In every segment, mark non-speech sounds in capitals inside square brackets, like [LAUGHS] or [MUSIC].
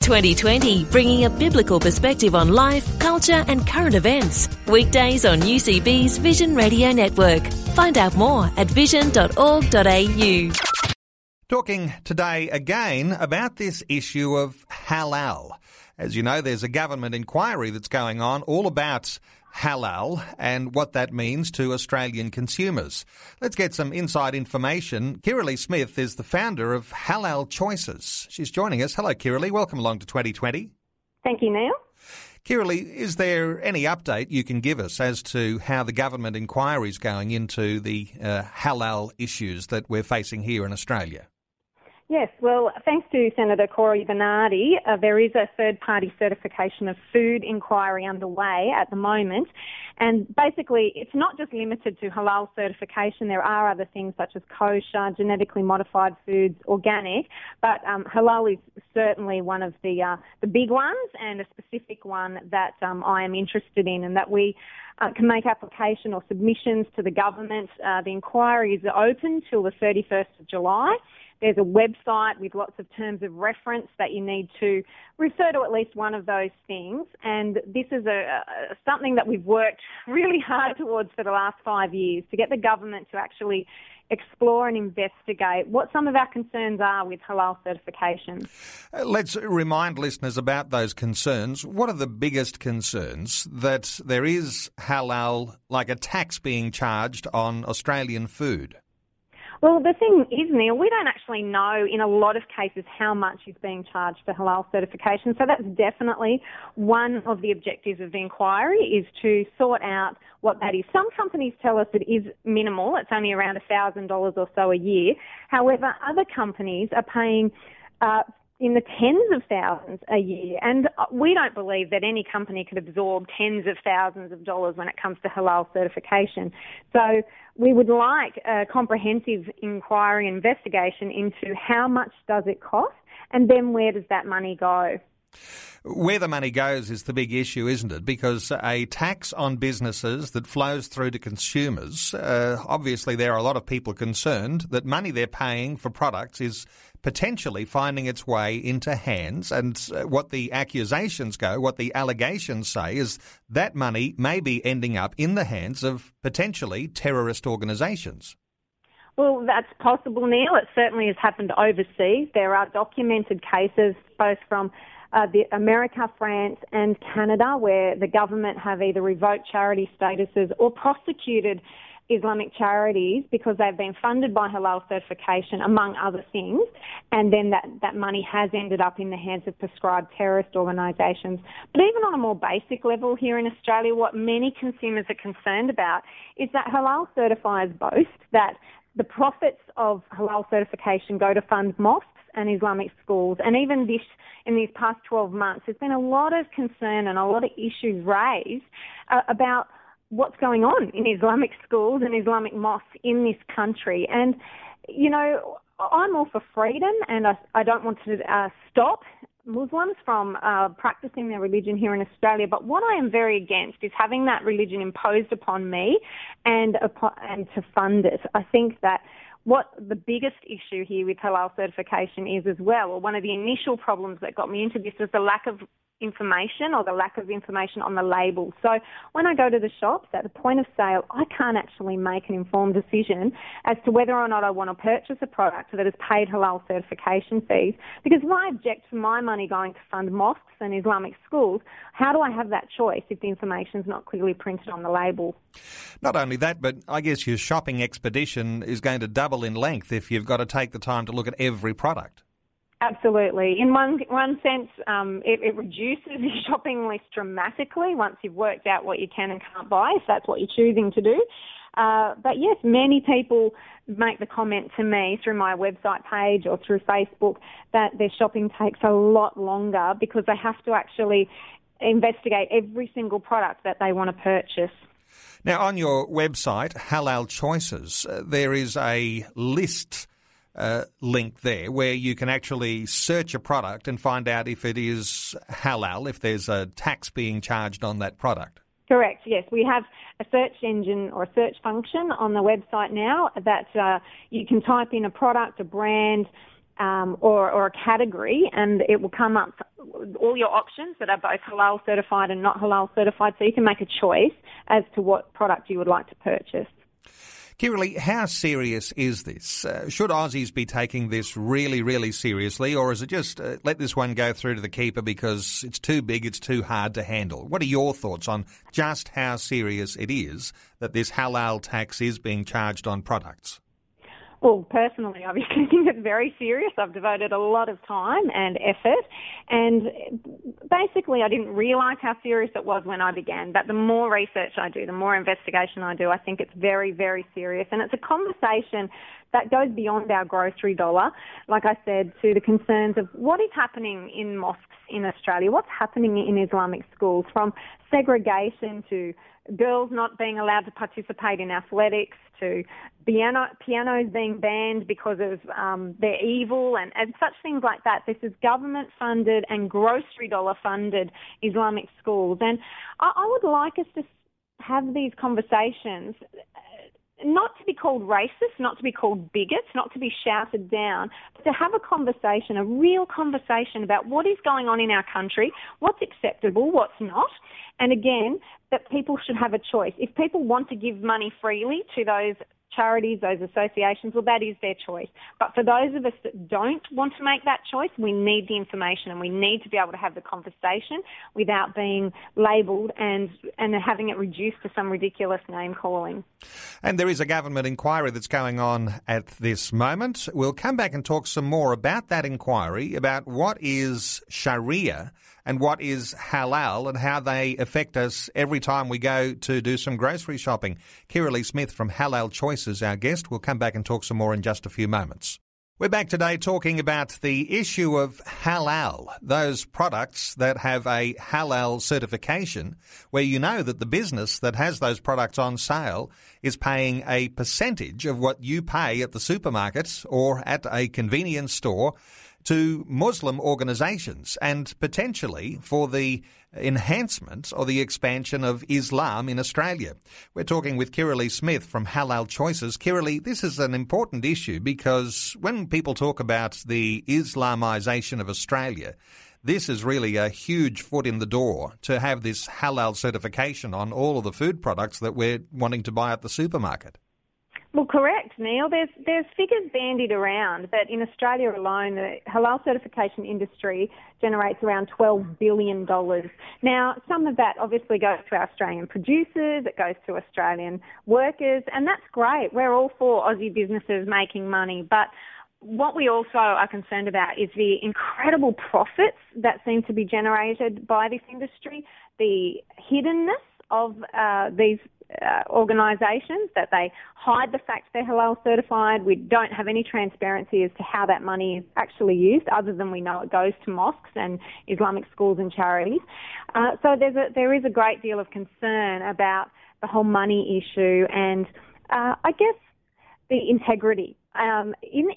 2020, bringing a biblical perspective on life, culture, and current events. Weekdays on UCB's Vision Radio Network. Find out more at vision.org.au. Talking today again about this issue of halal. As you know, there's a government inquiry that's going on all about halal and what that means to Australian consumers. Let's get some inside information. Kirralie Smith is the founder of Halal Choices. She's joining us. Hello, Kirralie. Welcome along to 2020. Thank you, Neil. Kirralie, is there any update you can give us as to how the government inquiry is going into the uh, halal issues that we're facing here in Australia? Yes, well, thanks to Senator Cory Bernardi, uh, there is a third party certification of food inquiry underway at the moment. And basically, it's not just limited to halal certification. There are other things such as kosher, genetically modified foods, organic, but um, halal is certainly one of the uh, the big ones and a specific one that um, I am interested in, and that we uh, can make application or submissions to the government. Uh, the inquiry is open till the 31st of July. There's a website with lots of terms of reference that you need to refer to at least one of those things. And this is a, a, something that we've worked [LAUGHS] really hard towards for the last five years to get the government to actually explore and investigate what some of our concerns are with halal certification. Uh, let's remind listeners about those concerns. What are the biggest concerns that there is halal, like a tax being charged on Australian food? Well, the thing is, Neil, we don't actually know in a lot of cases how much is being charged for halal certification. So that's definitely one of the objectives of the inquiry is to sort out what that is. Some companies tell us it is minimal. It's only around $1,000 or so a year. However, other companies are paying uh, in the tens of thousands a year. And we don't believe that any company could absorb tens of thousands of dollars when it comes to halal certification. So we would like a comprehensive inquiry investigation into how much does it cost and then where does that money go. Where the money goes is the big issue, isn't it? Because a tax on businesses that flows through to consumers, uh, obviously there are a lot of people concerned that money they're paying for products is potentially finding its way into hands. And uh, what the accusations go, what the allegations say, is that money may be ending up in the hands of potentially terrorist organisations. Well, that's possible, Neil. It certainly has happened overseas. There are documented cases, both from uh, the America, France, and Canada, where the government have either revoked charity statuses or prosecuted Islamic charities because they've been funded by halal certification, among other things, and then that, that money has ended up in the hands of prescribed terrorist organisations. But even on a more basic level here in Australia, what many consumers are concerned about is that halal certifiers boast that the profits of halal certification go to fund mosques and Islamic schools. And even this, in these past 12 months, there's been a lot of concern and a lot of issues raised uh, about what's going on in Islamic schools and Islamic mosques in this country. And, you know, I'm all for freedom and I, I don't want to uh, stop Muslims from uh, practicing their religion here in Australia. But what I am very against is having that religion imposed upon me and, and to fund it. I think that what the biggest issue here with halal certification is as well, or one of the initial problems that got me into this was the lack of information or the lack of information on the label. So when I go to the shops at the point of sale, I can't actually make an informed decision as to whether or not I want to purchase a product that has paid halal certification fees. Because if I object to my money going to fund mosques and Islamic schools, how do I have that choice if the information is not clearly printed on the label? Not only that, but I guess your shopping expedition is going to double in length if you've got to take the time to look at every product. Absolutely. In one one sense, um, it, it, reduces your [LAUGHS] shopping list dramatically once you've worked out what you can and can't buy, if that's what you're choosing to do. Uh, but yes, many people make the comment to me through my website page or through Facebook that their shopping takes a lot longer because they have to actually investigate every single product that they want to purchase. Now, on your website, Halal Choices, uh, there is a list uh, link there where you can actually search a product and find out if it is halal, if there's a tax being charged on that product. Correct, yes. We have a search engine or a search function on the website now that uh, you can type in a product, a brand, um, or, or, a category, and it will come up all your options that are both halal certified and not halal certified, so you can make a choice as to what product you would like to purchase. Kirralie, how serious is this? Uh, should Aussies be taking this really, really seriously, or is it just uh, let this one go through to the keeper because it's too big, it's too hard to handle? What are your thoughts on just how serious it is that this halal tax is being charged on products? Well, personally, I've been taking it very serious. I've devoted a lot of time and effort, and basically, I didn't realise how serious it was when I began. But the more research I do, the more investigation I do, I think it's very, very serious, and it's a conversation that goes beyond our grocery dollar. Like I said, to the concerns of what is happening in mosques in Australia, what's happening in Islamic schools, from segregation to girls not being allowed to participate in athletics to piano, pianos being banned because of um, they're evil and, and such things like that. This is government funded and grocery dollar funded Islamic schools. And I, I would like us to have these conversations not to be called racist, not to be called bigots, not to be shouted down, but to have a conversation, a real conversation about what is going on in our country, what's acceptable, what's not. And again, that people should have a choice. If people want to give money freely to those charities, those associations, well, that is their choice. But for those of us that don't want to make that choice, we need the information and we need to be able to have the conversation without being labelled and, and having it reduced to some ridiculous name calling. And there is a government inquiry that's going on at this moment. We'll come back and talk some more about that inquiry, about what is Sharia and what is halal and how they affect us every time we go to do some grocery shopping. Kirralie Smith from Halal Choices, our guest. We'll come back and talk some more in just a few moments. We're back today talking about the issue of halal, those products that have a halal certification, where you know that the business that has those products on sale is paying a percentage of what you pay at the supermarket or at a convenience store to Muslim organisations and potentially for the enhancement or the expansion of Islam in Australia. We're talking with Kirralie Smith from Halal Choices. Kirralie, this is an important issue because when people talk about the Islamisation of Australia, this is really a huge foot in the door to have this halal certification on all of the food products that we're wanting to buy at the supermarket. Well, correct, Neil. There's there's figures bandied around but in Australia alone, the halal certification industry generates around $12 billion. Now, some of that obviously goes to our Australian producers, it goes to Australian workers, and that's great. We're all for Aussie businesses making money, but what we also are concerned about is the incredible profits that seem to be generated by this industry, the hiddenness of uh, these uh, organisations that they hide the fact they're halal certified. We don't have any transparency as to how that money is actually used, other than we know it goes to mosques and Islamic schools and charities. Uh, so there's a, there is a great deal of concern about the whole money issue and uh, I guess the integrity um, in,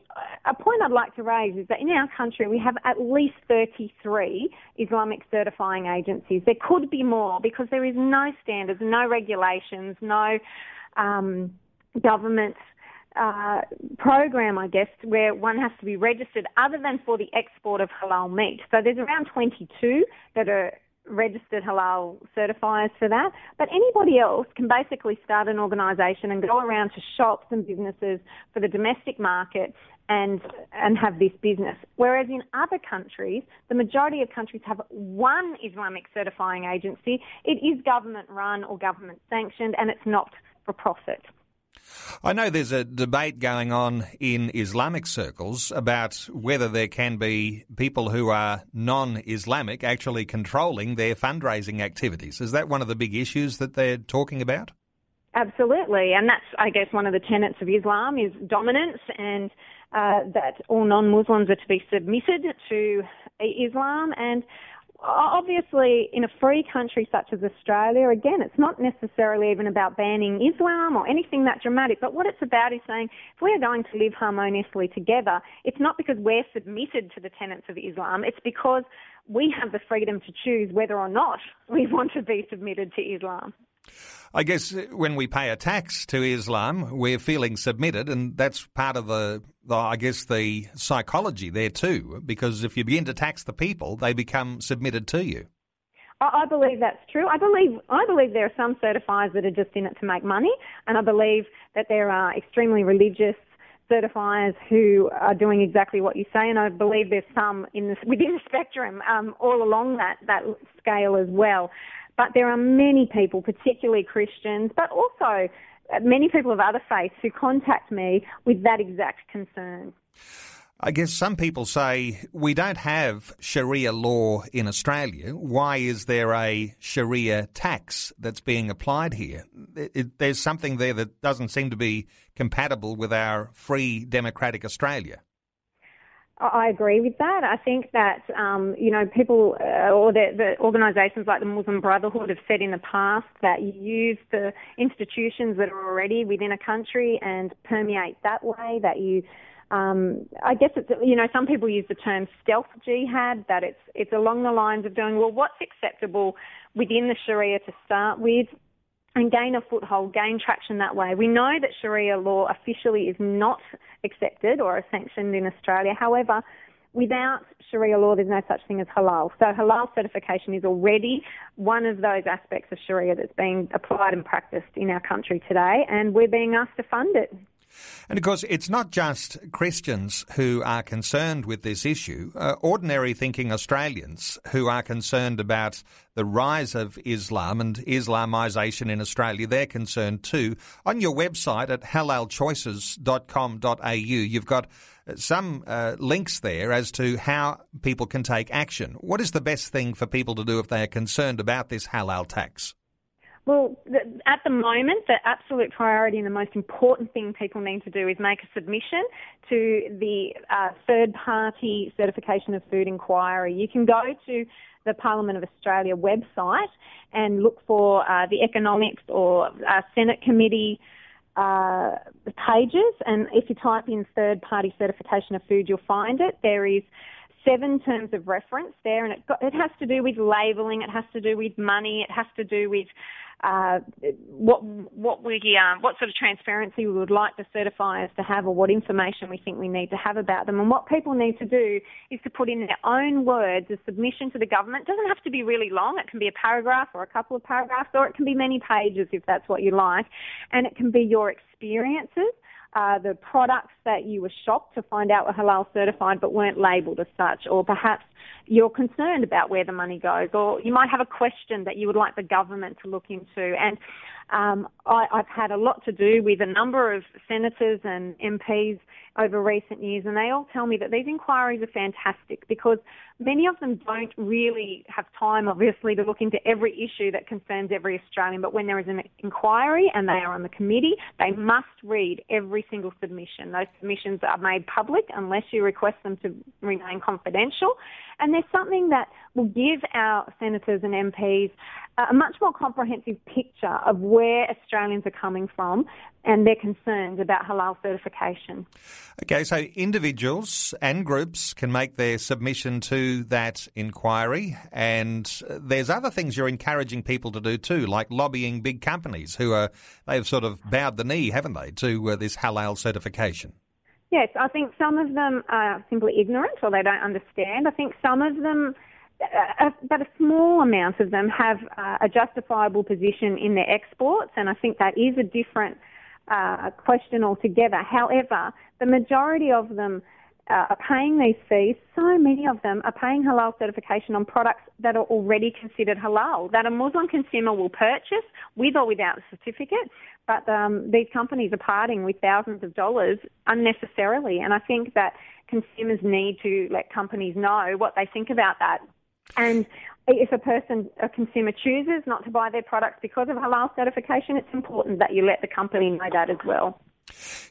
a point I'd like to raise is that in our country we have at least 33 Islamic certifying agencies. There could be more because there is no standards, no regulations, no um, government uh, program, I guess, where one has to be registered other than for the export of halal meat. So there's around 22 that are registered halal certifiers for that. But anybody else can basically start an organisation and go around to shops and businesses for the domestic market and and have this business. Whereas in other countries, the majority of countries have one Islamic certifying agency. It is government run or government sanctioned, and it's not for profit. I know there's a debate going on in Islamic circles about whether there can be people who are non Islamic actually controlling their fundraising activities. Is that one of the big issues that they're talking about? Absolutely, and that's, I guess, one of the tenets of Islam is dominance and uh, that all non-Muslims are to be submitted to Islam. And obviously, in a free country such as Australia, again, it's not necessarily even about banning Islam or anything that dramatic, but what it's about is saying if we're going to live harmoniously together, it's not because we're submitted to the tenets of Islam, it's because we have the freedom to choose whether or not we want to be submitted to Islam. I guess when we pay a tax to Islam, we're feeling submitted, and that's part of the, the, I guess, the psychology there too. Because if you begin to tax the people, they become submitted to you. I believe that's true. I believe I believe there are some certifiers that are just in it to make money, and I believe that there are extremely religious certifiers who are doing exactly what you say, and I believe there's some in the, within the [LAUGHS] spectrum um, all along that that scale as well. But there are many people, particularly Christians, but also uh, many people of other faiths who contact me with that exact concern. I guess some people say we don't have Sharia law in Australia. Why is there a Sharia tax that's being applied here? It, it, there's something there that doesn't seem to be compatible with our free democratic Australia. I agree with that. I think that um, you know people uh, or the, the, organisations like the Muslim Brotherhood have said in the past that you use the institutions that are already within a country and permeate that way. That you, um, I guess it's you know some people use the term stealth jihad. That it's it's along the lines of doing well, what's acceptable within the Sharia to start with, and gain a foothold, gain traction that way. We know that Sharia law officially is not accepted or sanctioned in Australia. However, without Sharia law, there's no such thing as halal. So halal certification is already one of those aspects of Sharia that's being applied and practiced in our country today, and we're being asked to fund it. And of course, it's not just Christians who are concerned with this issue. Uh, ordinary thinking Australians who are concerned about the rise of Islam and Islamisation in Australia, they're concerned too. On your website at halalchoices.com.au, you've got uh, some uh, links there as to how people can take action. What is the best thing for people to do if they are concerned about this halal tax? Well, at the moment, the absolute priority and the most important thing people need to do is make a submission to the uh, third party certification of food inquiry. You can go to the Parliament of Australia website and look for uh, the economics or uh, Senate committee uh, pages. And if you type in third party certification of food, you'll find it. There is seven terms of reference there, and it, got, it has to do with labelling, it has to do with money, it has to do with uh, what what we um, what sort of transparency we would like the certifiers to have, or what information we think we need to have about them. And what people need to do is to put in their own words a submission to the government. It doesn't have to be really long. It can be a paragraph or a couple of paragraphs, or it can be many pages if that's what you like. And it can be your experiences. Uh, the products that you were shocked to find out were halal certified but weren't labelled as such, or perhaps you're concerned about where the money goes, or you might have a question that you would like the government to look into. And um, I, I've had a lot to do with a number of senators and MPs over recent years, and they all tell me that these inquiries are fantastic because many of them don't really have time, obviously, to look into every issue that concerns every Australian. But when there is an inquiry and they are on the committee, they must read every single submission. Those submissions are made public unless you request them to remain confidential. And there's something that will give our senators and MPs a much more comprehensive picture of where Australians are coming from and their concerns about halal certification. Okay, so individuals and groups can make their submission to that inquiry, and there's other things you're encouraging people to do too, like lobbying big companies who are they've sort of bowed the knee, haven't they, to uh, this halal certification. Yes, I think some of them are simply ignorant or they don't understand. I think some of them, uh, uh, but a small amount of them have uh, a justifiable position in their exports, and I think that is a different uh, question altogether. However, the majority of them uh, are paying these fees. So many of them are paying halal certification on products that are already considered halal, that a Muslim consumer will purchase with or without the certificate. But um, these companies are parting with thousands of dollars unnecessarily. And I think that consumers need to let companies know what they think about that. And if a person, a consumer chooses not to buy their products because of halal certification, it's important that you let the company know that as well.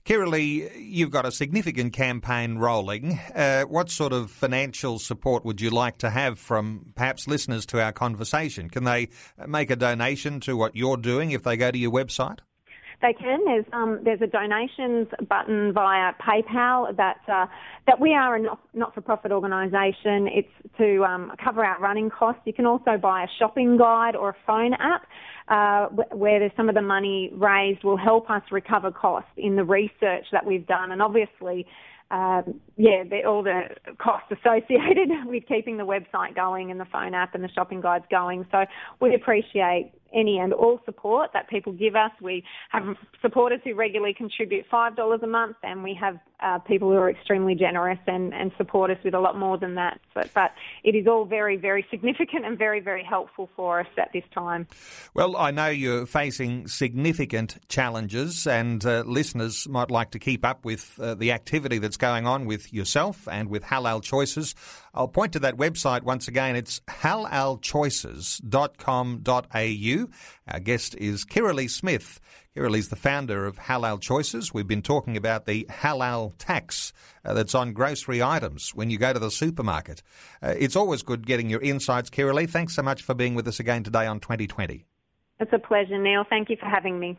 Kirralie, you've got a significant campaign rolling. Uh, what sort of financial support would you like to have from perhaps listeners to our conversation? Can they make a donation to what you're doing if they go to your website? They can. There's um, there's a donations button via PayPal that uh, that we are a not, for profit organisation. It's to um, cover our running costs. You can also buy a shopping guide or a phone app uh, where some of the money raised will help us recover costs in the research that we've done, and obviously. Um, yeah, all the costs associated [LAUGHS] with keeping the website going and the phone app and the shopping guides going. So we appreciate any and all support that people give us. We have supporters who regularly contribute $5 a month, and we have uh, people who are extremely generous and, and support us with a lot more than that. But, but it is all very, very significant and very, very helpful for us at this time. Well, I know you're facing significant challenges, and uh, listeners might like to keep up with uh, the activity that's going on with yourself and with Halal Choices. I'll point to that website once again. It's halalchoices.com.au. Our guest is Kirralie Smith. Kirralie's the founder of Halal Choices. We've been talking about the halal tax uh, that's on grocery items when you go to the supermarket. Uh, it's always good getting your insights, Kirralie. Thanks so much for being with us again today on 2020. It's a pleasure, Neil. Thank you for having me.